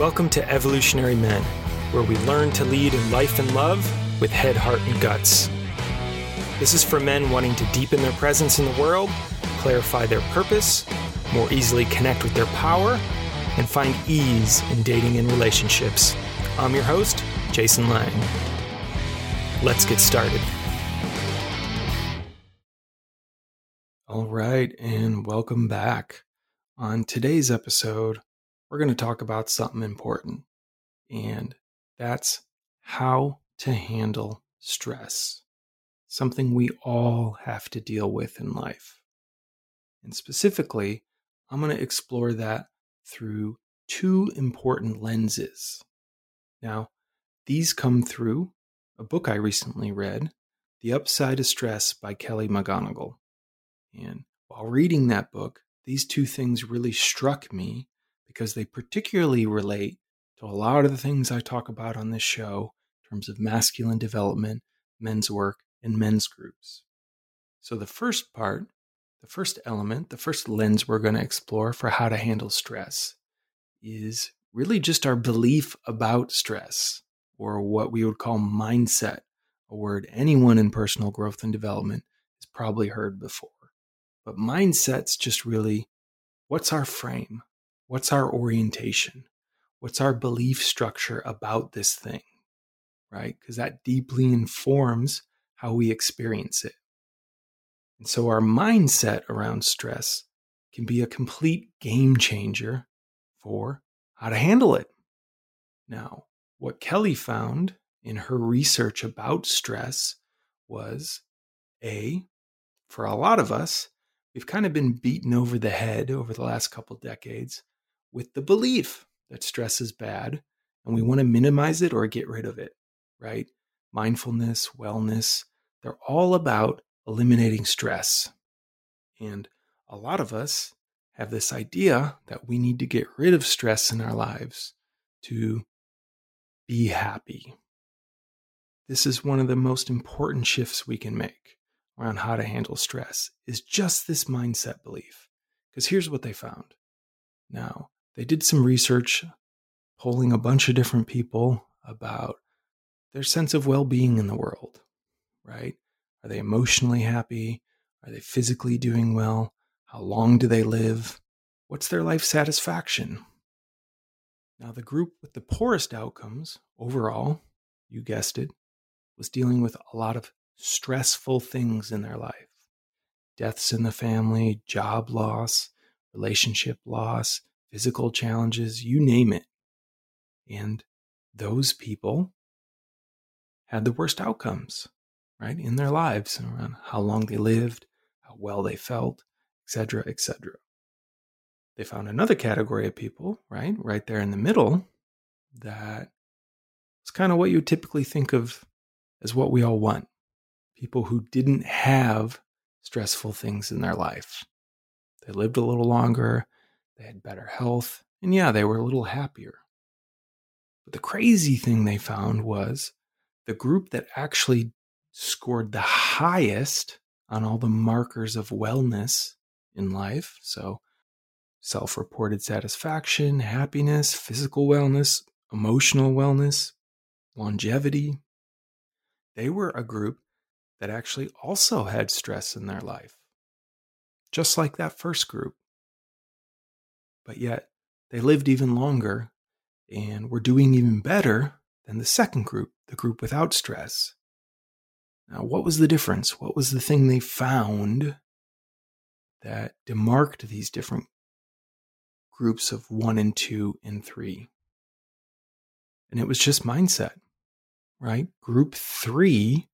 Welcome to Evolutionary Men, where we learn to lead in life and love with head, heart, and guts. This is for men wanting to deepen their presence in the world, clarify their purpose, more easily connect with their power, and find ease in dating and relationships. I'm your host, Jason Lang. Let's get started. All right, and welcome back. On today's episode, we're going to talk about something important, and that's how to handle stress, something we all have to deal with in life. And specifically, I'm going to explore that through two important lenses. Now, these come through a book I recently read, The Upside of Stress by Kelly McGonigal. And while reading that book, these two things really struck me because they particularly relate to a lot of the things I talk about on this show in terms of masculine development, men's work, and men's groups. So, the first part, the first element, the first lens we're going to explore for how to handle stress is really just our belief about stress, or what we would call mindset, a word anyone in personal growth and development has probably heard before. But mindset's just really what's our frame? What's our orientation? What's our belief structure about this thing? Right? Because that deeply informs how we experience it. And so our mindset around stress can be a complete game changer for how to handle it. Now, what Kelly found in her research about stress was A, for a lot of us, we've kind of been beaten over the head over the last couple decades with the belief that stress is bad and we want to minimize it or get rid of it, right? Mindfulness, wellness, they're all about eliminating stress. And a lot of us have this idea that we need to get rid of stress in our lives to be happy. This is one of the most important shifts we can make around how to handle stress is just this mindset belief. Because here's what they found. Now, they did some research polling a bunch of different people about their sense of well-being in the world, right? Are they emotionally happy? Are they physically doing well? How long do they live? What's their life satisfaction? Now, the group with the poorest outcomes overall, you guessed it, was dealing with a lot of stressful things in their life deaths in the family, job loss, relationship loss, physical challenges, you name it. And those people had the worst outcomes, right, in their lives around how long they lived, how well they felt, etc., etc. They found another category of people, right, right there in the middle, that was kind of what you typically think of as what we all want people who didn't have stressful things in their life. They lived a little longer, they had better health, and yeah, they were a little happier. But the crazy thing they found was the group that actually scored the highest on all the markers of wellness in life. So, self reported satisfaction, happiness, physical wellness, emotional wellness, longevity. They were a group that actually also had stress in their life, just like that first group. But yet, they lived even longer and were doing even better than the second group, the group without stress. Now, what was the difference? What was the thing they found that demarked these different groups of one and two and three? And it was just mindset, right? Group three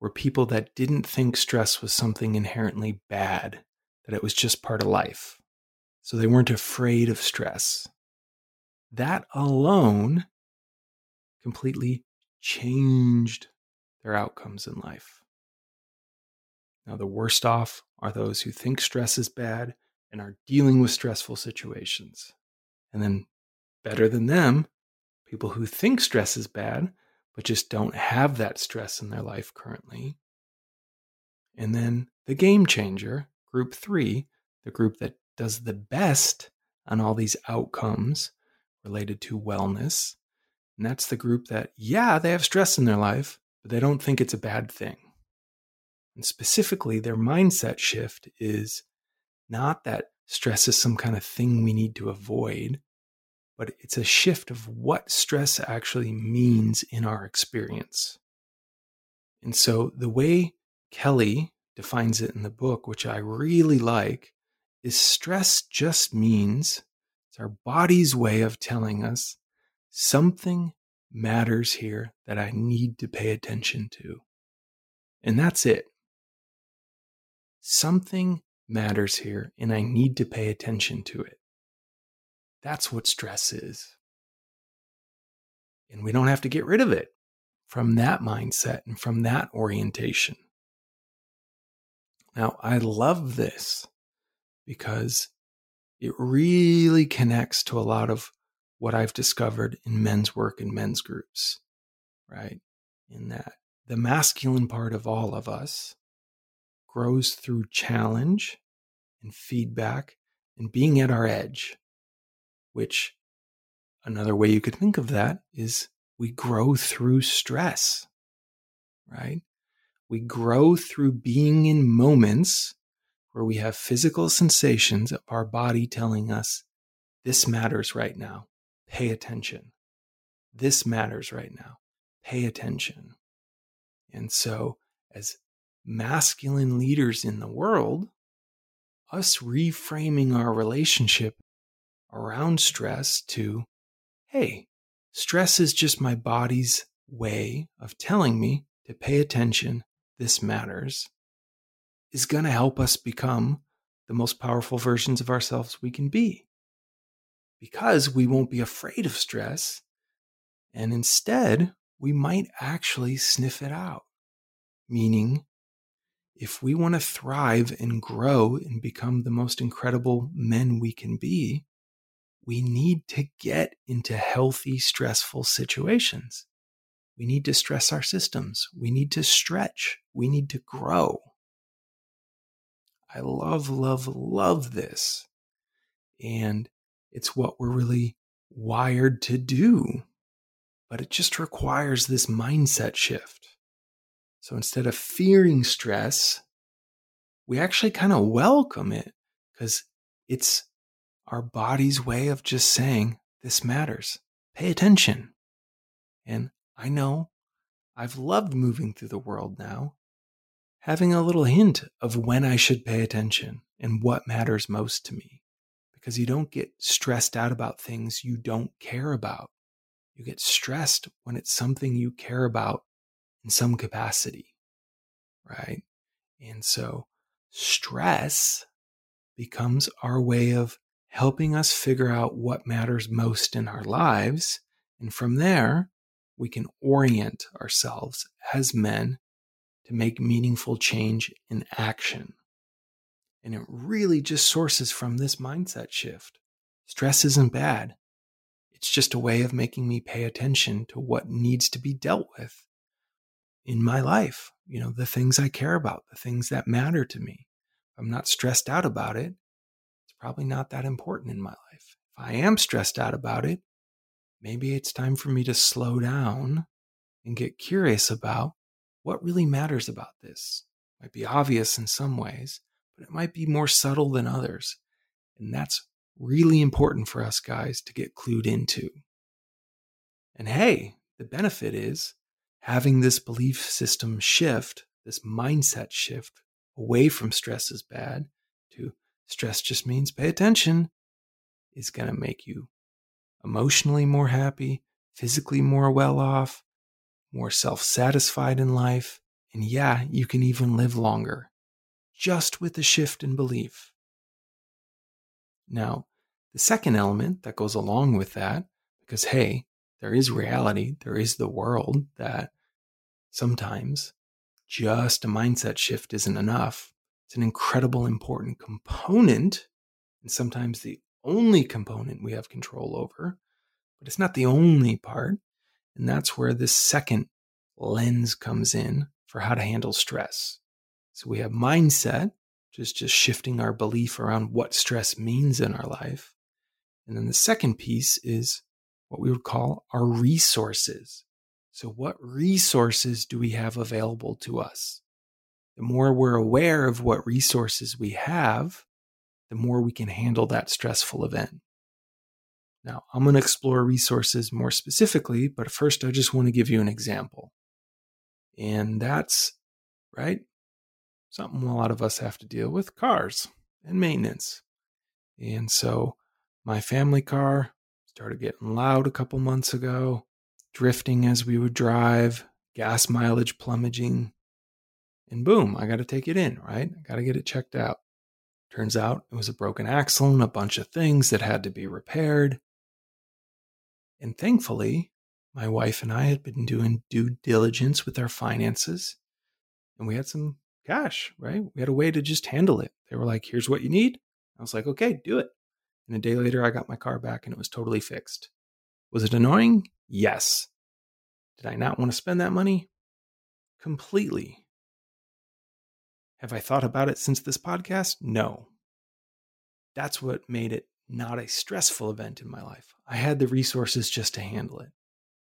were people that didn't think stress was something inherently bad, that it was just part of life. So they weren't afraid of stress. That alone completely changed their outcomes in life. Now, the worst off are those who think stress is bad and are dealing with stressful situations. And then, better than them, people who think stress is bad but just don't have that stress in their life currently. And then the game changer, group three, the group that does the best on all these outcomes, related to wellness. And that's the group that, yeah, they have stress in their life, but they don't think it's a bad thing. And specifically, their mindset shift is not that stress is some kind of thing we need to avoid, but it's a shift of what stress actually means in our experience. And so the way Kelly defines it in the book, which I really like, is stress just means it's our body's way of telling us something matters here that I need to pay attention to. And that's it. Something matters here and I need to pay attention to it. That's what stress is. And we don't have to get rid of it from that mindset and from that orientation. Now, I love this because it really connects to a lot of what I've discovered in men's work and men's groups, right? In that the masculine part of all of us grows through challenge and feedback and being at our edge, which another way you could think of that is we grow through stress, right? We grow through being in moments where we have physical sensations of our body telling us, this matters right now. Pay attention. This matters right now. Pay attention. And so, as masculine leaders in the world, us reframing our relationship around stress to, hey, stress is just my body's way of telling me to pay attention, this matters, is going to help us become the most powerful versions of ourselves we can be. Because we won't be afraid of stress, and instead, we might actually sniff it out. Meaning, if we want to thrive and grow and become the most incredible men we can be, we need to get into healthy, stressful situations. We need to stress our systems. We need to stretch. We need to grow. I love, love, love this. And it's what we're really wired to do. But it just requires this mindset shift. So instead of fearing stress, we actually kind of welcome it because it's our body's way of just saying, this matters. Pay attention. And I know I've loved moving through the world now, having a little hint of when I should pay attention and what matters most to me. Because you don't get stressed out about things you don't care about. You get stressed when it's something you care about in some capacity, right? And so stress becomes our way of helping us figure out what matters most in our lives. And from there, we can orient ourselves as men to make meaningful change in action. And it really just sources from this mindset shift. Stress isn't bad. It's just a way of making me pay attention to what needs to be dealt with in my life, you know, the things I care about, the things that matter to me. If I'm not stressed out about it, it's probably not that important in my life. If I am stressed out about it, maybe it's time for me to slow down and get curious about what really matters about this. Might be obvious in some ways, but it might be more subtle than others. And that's really important for us guys to get clued into. And hey, the benefit is having this belief system shift, this mindset shift away from stress is bad to stress just means pay attention is going to make you emotionally more happy, physically more well off, more self satisfied in life, and yeah, you can even live longer just with a shift in belief. Now, the second element that goes along with that, because hey, there is reality, there is the world that sometimes just a mindset shift isn't enough. It's an incredible important component, and sometimes the only component we have control over, but it's not the only part. And that's where this second lens comes in for how to handle stress. So we have mindset, which is just shifting our belief around what stress means in our life. And then the second piece is what we would call our resources. So, what resources do we have available to us? The more we're aware of what resources we have, the more we can handle that stressful event. Now, I'm going to explore resources more specifically, but first, I just want to give you an example. And that's, right, something a lot of us have to deal with cars and maintenance. And so, my family car started getting loud a couple months ago, drifting as we would drive, gas mileage plummeting. And boom, I got to take it in, right? I got to get it checked out. Turns out it was a broken axle and a bunch of things that had to be repaired. And thankfully, my wife and I had been doing due diligence with our finances and we had some cash, right? We had a way to just handle it. They were like, here's what you need. I was like, okay, do it. And a day later, I got my car back and it was totally fixed. Was it annoying? Yes. Did I not want to spend that money? Completely. Have I thought about it since this podcast? No. That's what made it not a stressful event in my life. I had the resources just to handle it.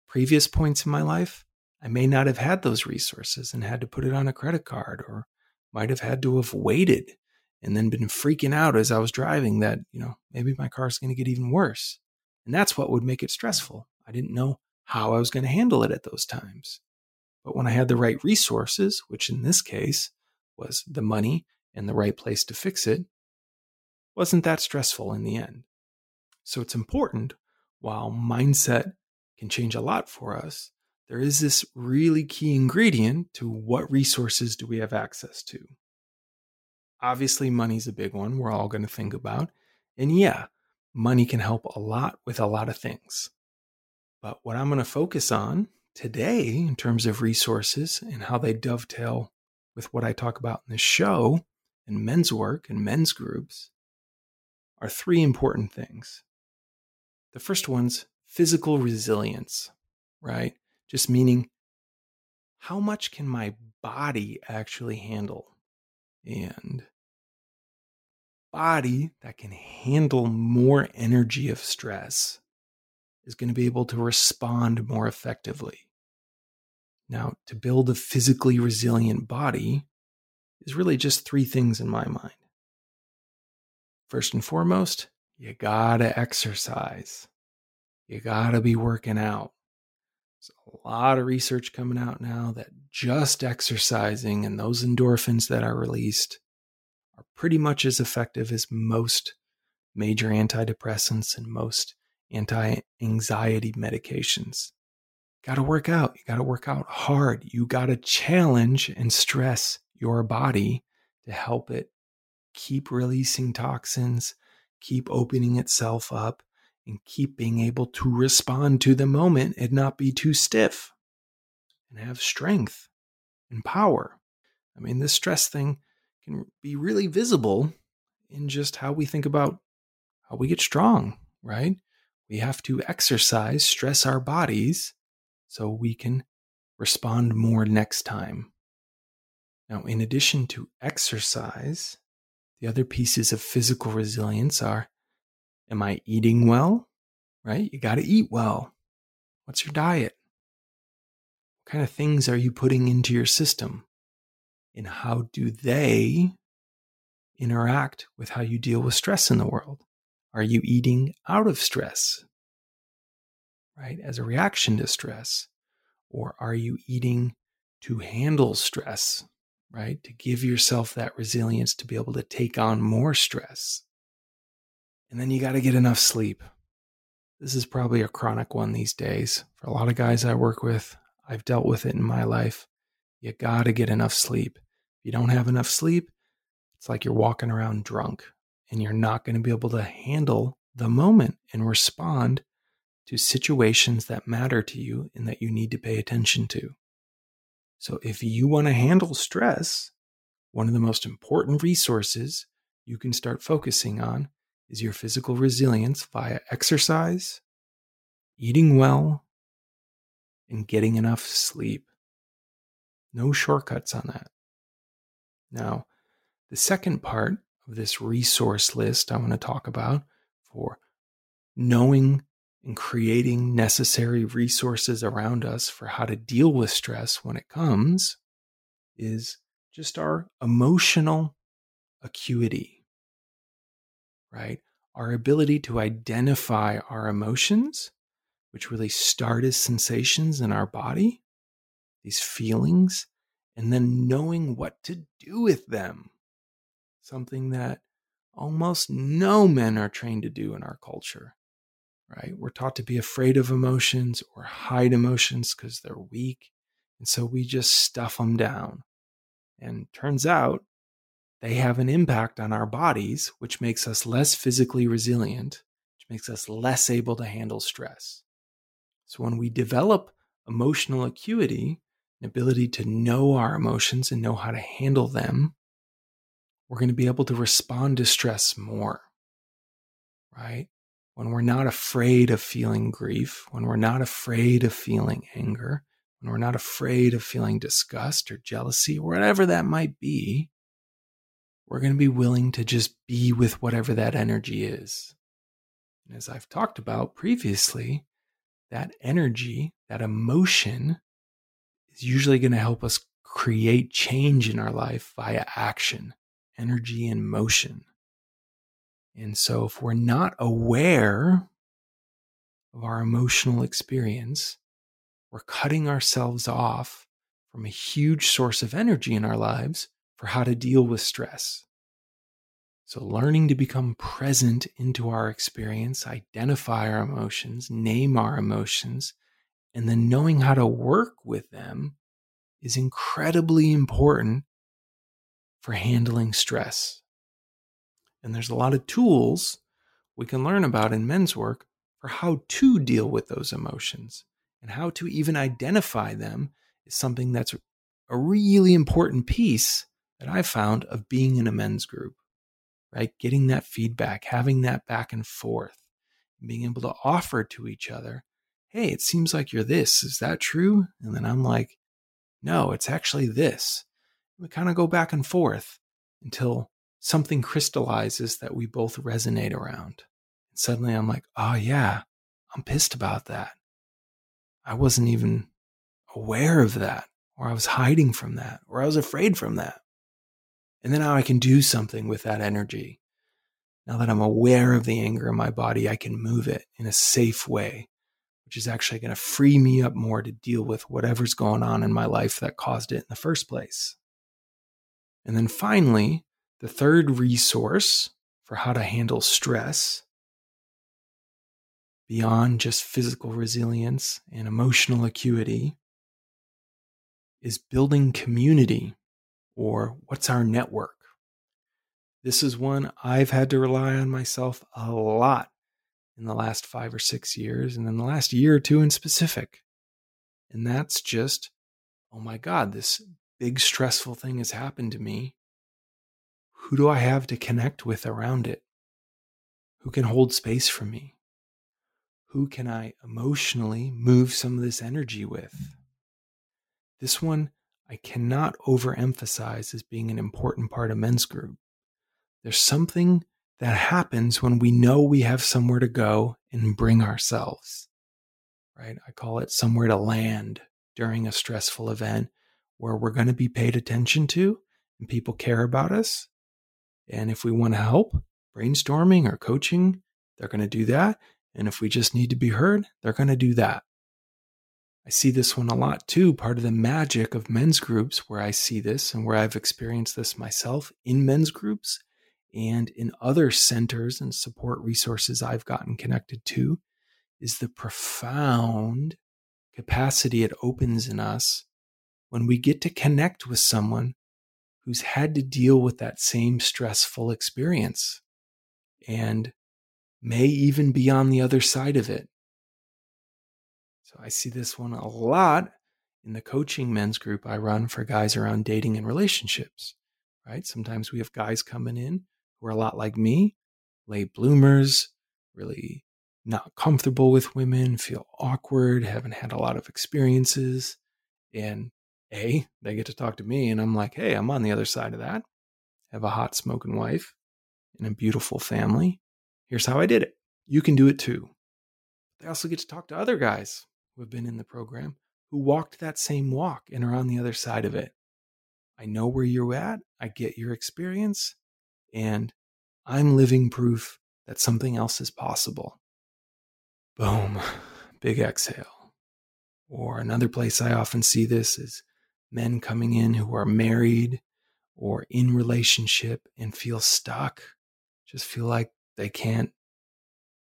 Previous points in my life, I may not have had those resources and had to put it on a credit card or might have had to have waited and then been freaking out as I was driving that, you know, maybe my car's going to get even worse. And that's what would make it stressful. I didn't know how I was going to handle it at those times. But when I had the right resources, which in this case was the money and the right place to fix it, wasn't that stressful in the end. So it's important, while mindset can change a lot for us, there is this really key ingredient to what resources do we have access to. Obviously, money's a big one we're all going to think about. And yeah, money can help a lot with a lot of things. But what I'm going to focus on today in terms of resources and how they dovetail with what I talk about in this show and men's work and men's groups are three important things. The first one's physical resilience, right? Just meaning how much can my body actually handle? And body that can handle more energy of stress is going to be able to respond more effectively. Now, to build a physically resilient body is really just three things in my mind. First and foremost, you gotta exercise. You gotta be working out. There's a lot of research coming out now that just exercising and those endorphins that are released are pretty much as effective as most major antidepressants and most anti anxiety medications. Got to work out. You got to work out hard. You got to challenge and stress your body to help it keep releasing toxins, keep opening itself up, and keep being able to respond to the moment and not be too stiff and have strength and power. I mean, this stress thing can be really visible in just how we think about how we get strong, right? We have to exercise, stress our bodies so we can respond more next time. Now, in addition to exercise, the other pieces of physical resilience are Am I eating well? Right? You got to eat well. What's your diet? What kind of things are you putting into your system? And how do they interact with how you deal with stress in the world? Are you eating out of stress? Right? As a reaction to stress? Or are you eating to handle stress? Right? To give yourself that resilience to be able to take on more stress. And then you got to get enough sleep. This is probably a chronic one these days. For a lot of guys I work with, I've dealt with it in my life. You got to get enough sleep. If you don't have enough sleep, it's like you're walking around drunk and you're not going to be able to handle the moment and respond to situations that matter to you and that you need to pay attention to. So, if you want to handle stress, one of the most important resources you can start focusing on is your physical resilience via exercise, eating well, and getting enough sleep. No shortcuts on that. Now, the second part of this resource list I want to talk about for knowing and creating necessary resources around us for how to deal with stress when it comes is just our emotional acuity, right? Our ability to identify our emotions, which really start as sensations in our body, these feelings, and then knowing what to do with them. Something that almost no men are trained to do in our culture, right? We're taught to be afraid of emotions or hide emotions because they're weak. And so we just stuff them down. And turns out they have an impact on our bodies, which makes us less physically resilient, which makes us less able to handle stress. So when we develop emotional acuity, an ability to know our emotions and know how to handle them, we're going to be able to respond to stress more, right? When we're not afraid of feeling grief, when we're not afraid of feeling anger, when we're not afraid of feeling disgust or jealousy, whatever that might be, we're going to be willing to just be with whatever that energy is. And as I've talked about previously, that energy, that emotion, is usually going to help us create change in our life via action, energy, and motion. And so, if we're not aware of our emotional experience, we're cutting ourselves off from a huge source of energy in our lives for how to deal with stress. So, learning to become present into our experience, identify our emotions, name our emotions, and then knowing how to work with them is incredibly important for handling stress. And there's a lot of tools we can learn about in men's work for how to deal with those emotions and how to even identify them is something that's a really important piece that I found of being in a men's group, right? Getting that feedback, having that back and forth, being able to offer to each other, hey, it seems like you're this. Is that true? And then I'm like, no, it's actually this. We kind of go back and forth until something crystallizes that we both resonate around. And suddenly I'm like, oh, yeah, I'm pissed about that. I wasn't even aware of that, or I was hiding from that, or I was afraid from that. And then now I can do something with that energy. Now that I'm aware of the anger in my body, I can move it in a safe way, which is actually going to free me up more to deal with whatever's going on in my life that caused it in the first place. And then finally, the third resource for how to handle stress beyond just physical resilience and emotional acuity is building community or what's our network. This is one I've had to rely on myself a lot in the last five or six years, and in the last year or two in specific. And that's just, oh my God, this big stressful thing has happened to me. Who do I have to connect with around it? Who can hold space for me? Who can I emotionally move some of this energy with? This one I cannot overemphasize as being an important part of men's group. There's something that happens when we know we have somewhere to go and bring ourselves, right? I call it somewhere to land during a stressful event where we're going to be paid attention to and people care about us and if we want to help, brainstorming or coaching, they're going to do that. And if we just need to be heard, they're going to do that. I see this one a lot too. Part of the magic of men's groups, where I see this and where I've experienced this myself in men's groups and in other centers and support resources I've gotten connected to, is the profound capacity it opens in us when we get to connect with someone who's had to deal with that same stressful experience and may even be on the other side of it. So I see this one a lot in the coaching men's group I run for guys around dating and relationships, right? Sometimes we have guys coming in who are a lot like me, late bloomers, really not comfortable with women, feel awkward, haven't had a lot of experiences, and a, they get to talk to me, and I'm like, hey, I'm on the other side of that. Have a hot smoking wife and a beautiful family. Here's how I did it. You can do it too. they also get to talk to other guys who have been in the program who walked that same walk and are on the other side of it. I know where you're at, I get your experience, and I'm living proof that something else is possible. Boom, big exhale. Or another place I often see this is men coming in who are married or in relationship and feel stuck, just feel like they can't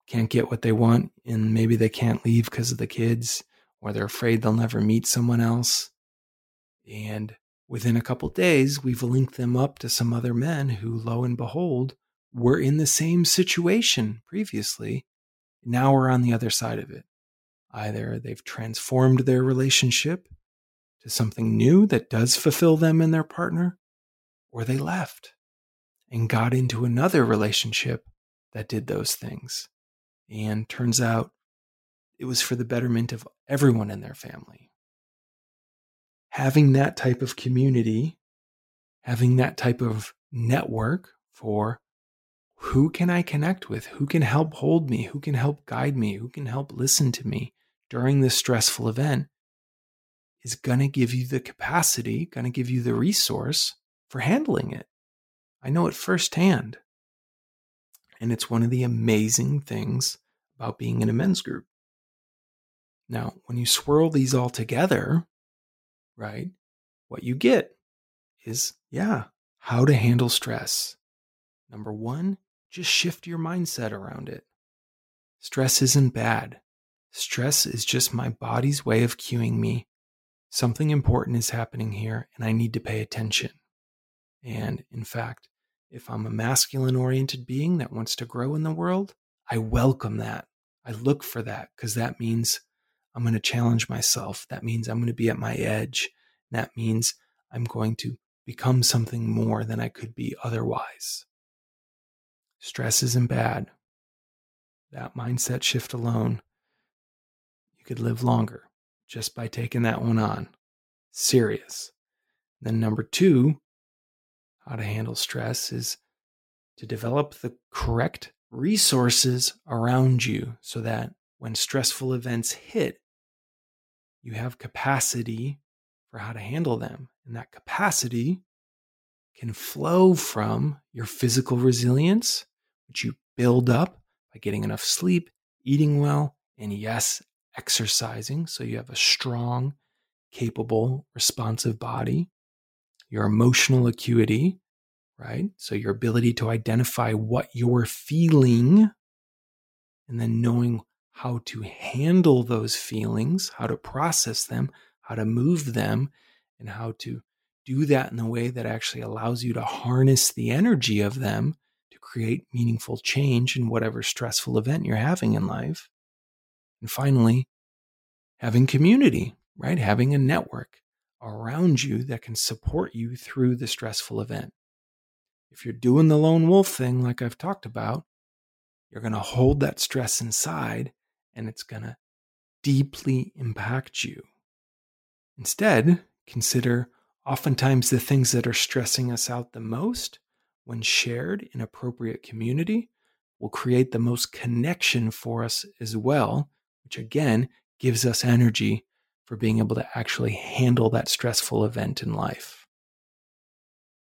can't get what they want and maybe they can't leave because of the kids or they're afraid they'll never meet someone else. And within a couple days, we've linked them up to some other men who, lo and behold, were in the same situation previously. Now we're on the other side of it. Either they've transformed their relationship to something new that does fulfill them and their partner, or they left and got into another relationship that did those things. And turns out it was for the betterment of everyone in their family. Having that type of community, having that type of network for who can I connect with? Who can help hold me? Who can help guide me? Who can help listen to me during this stressful event is going to give you the capacity, going to give you the resource for handling it. I know it firsthand. And it's one of the amazing things about being in a men's group. Now, when you swirl these all together, right, what you get is, yeah, how to handle stress. Number one, just shift your mindset around it. Stress isn't bad. Stress is just my body's way of cueing me. Something important is happening here, and I need to pay attention. And in fact, if I'm a masculine oriented being that wants to grow in the world, I welcome that. I look for that because that means I'm going to challenge myself. That means I'm going to be at my edge. That means I'm going to become something more than I could be otherwise. Stress isn't bad. That mindset shift alone, you could live longer just by taking that one on. Serious. Then, number two, how to handle stress is to develop the correct resources around you so that when stressful events hit, you have capacity for how to handle them. And that capacity can flow from your physical resilience, which you build up by getting enough sleep, eating well, and yes, exercising. So you have a strong, capable, responsive body. Your emotional acuity, right? So your ability to identify what you're feeling and then knowing how to handle those feelings, how to process them, how to move them, and how to do that in a way that actually allows you to harness the energy of them to create meaningful change in whatever stressful event you're having in life. And finally, having community, right? Having a network around you that can support you through the stressful event. If you're doing the lone wolf thing, like I've talked about, you're going to hold that stress inside and it's going to deeply impact you. Instead, consider oftentimes the things that are stressing us out the most, when shared in appropriate community, will create the most connection for us as well, which again gives us energy for being able to actually handle that stressful event in life.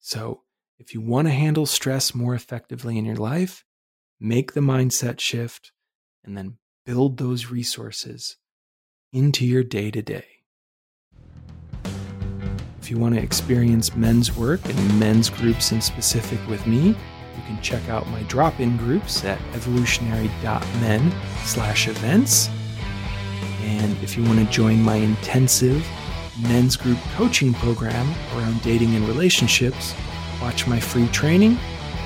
So, if you want to handle stress more effectively in your life, make the mindset shift and then build those resources into your day to day. If you want to experience men's work and men's groups in specific with me, you can check out my drop-in groups at evolutionary.men slash events. And if you want to join my intensive men's group coaching program around dating and relationships, Watch my free training,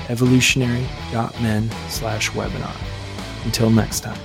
evolutionary.men slash webinar. Until next time.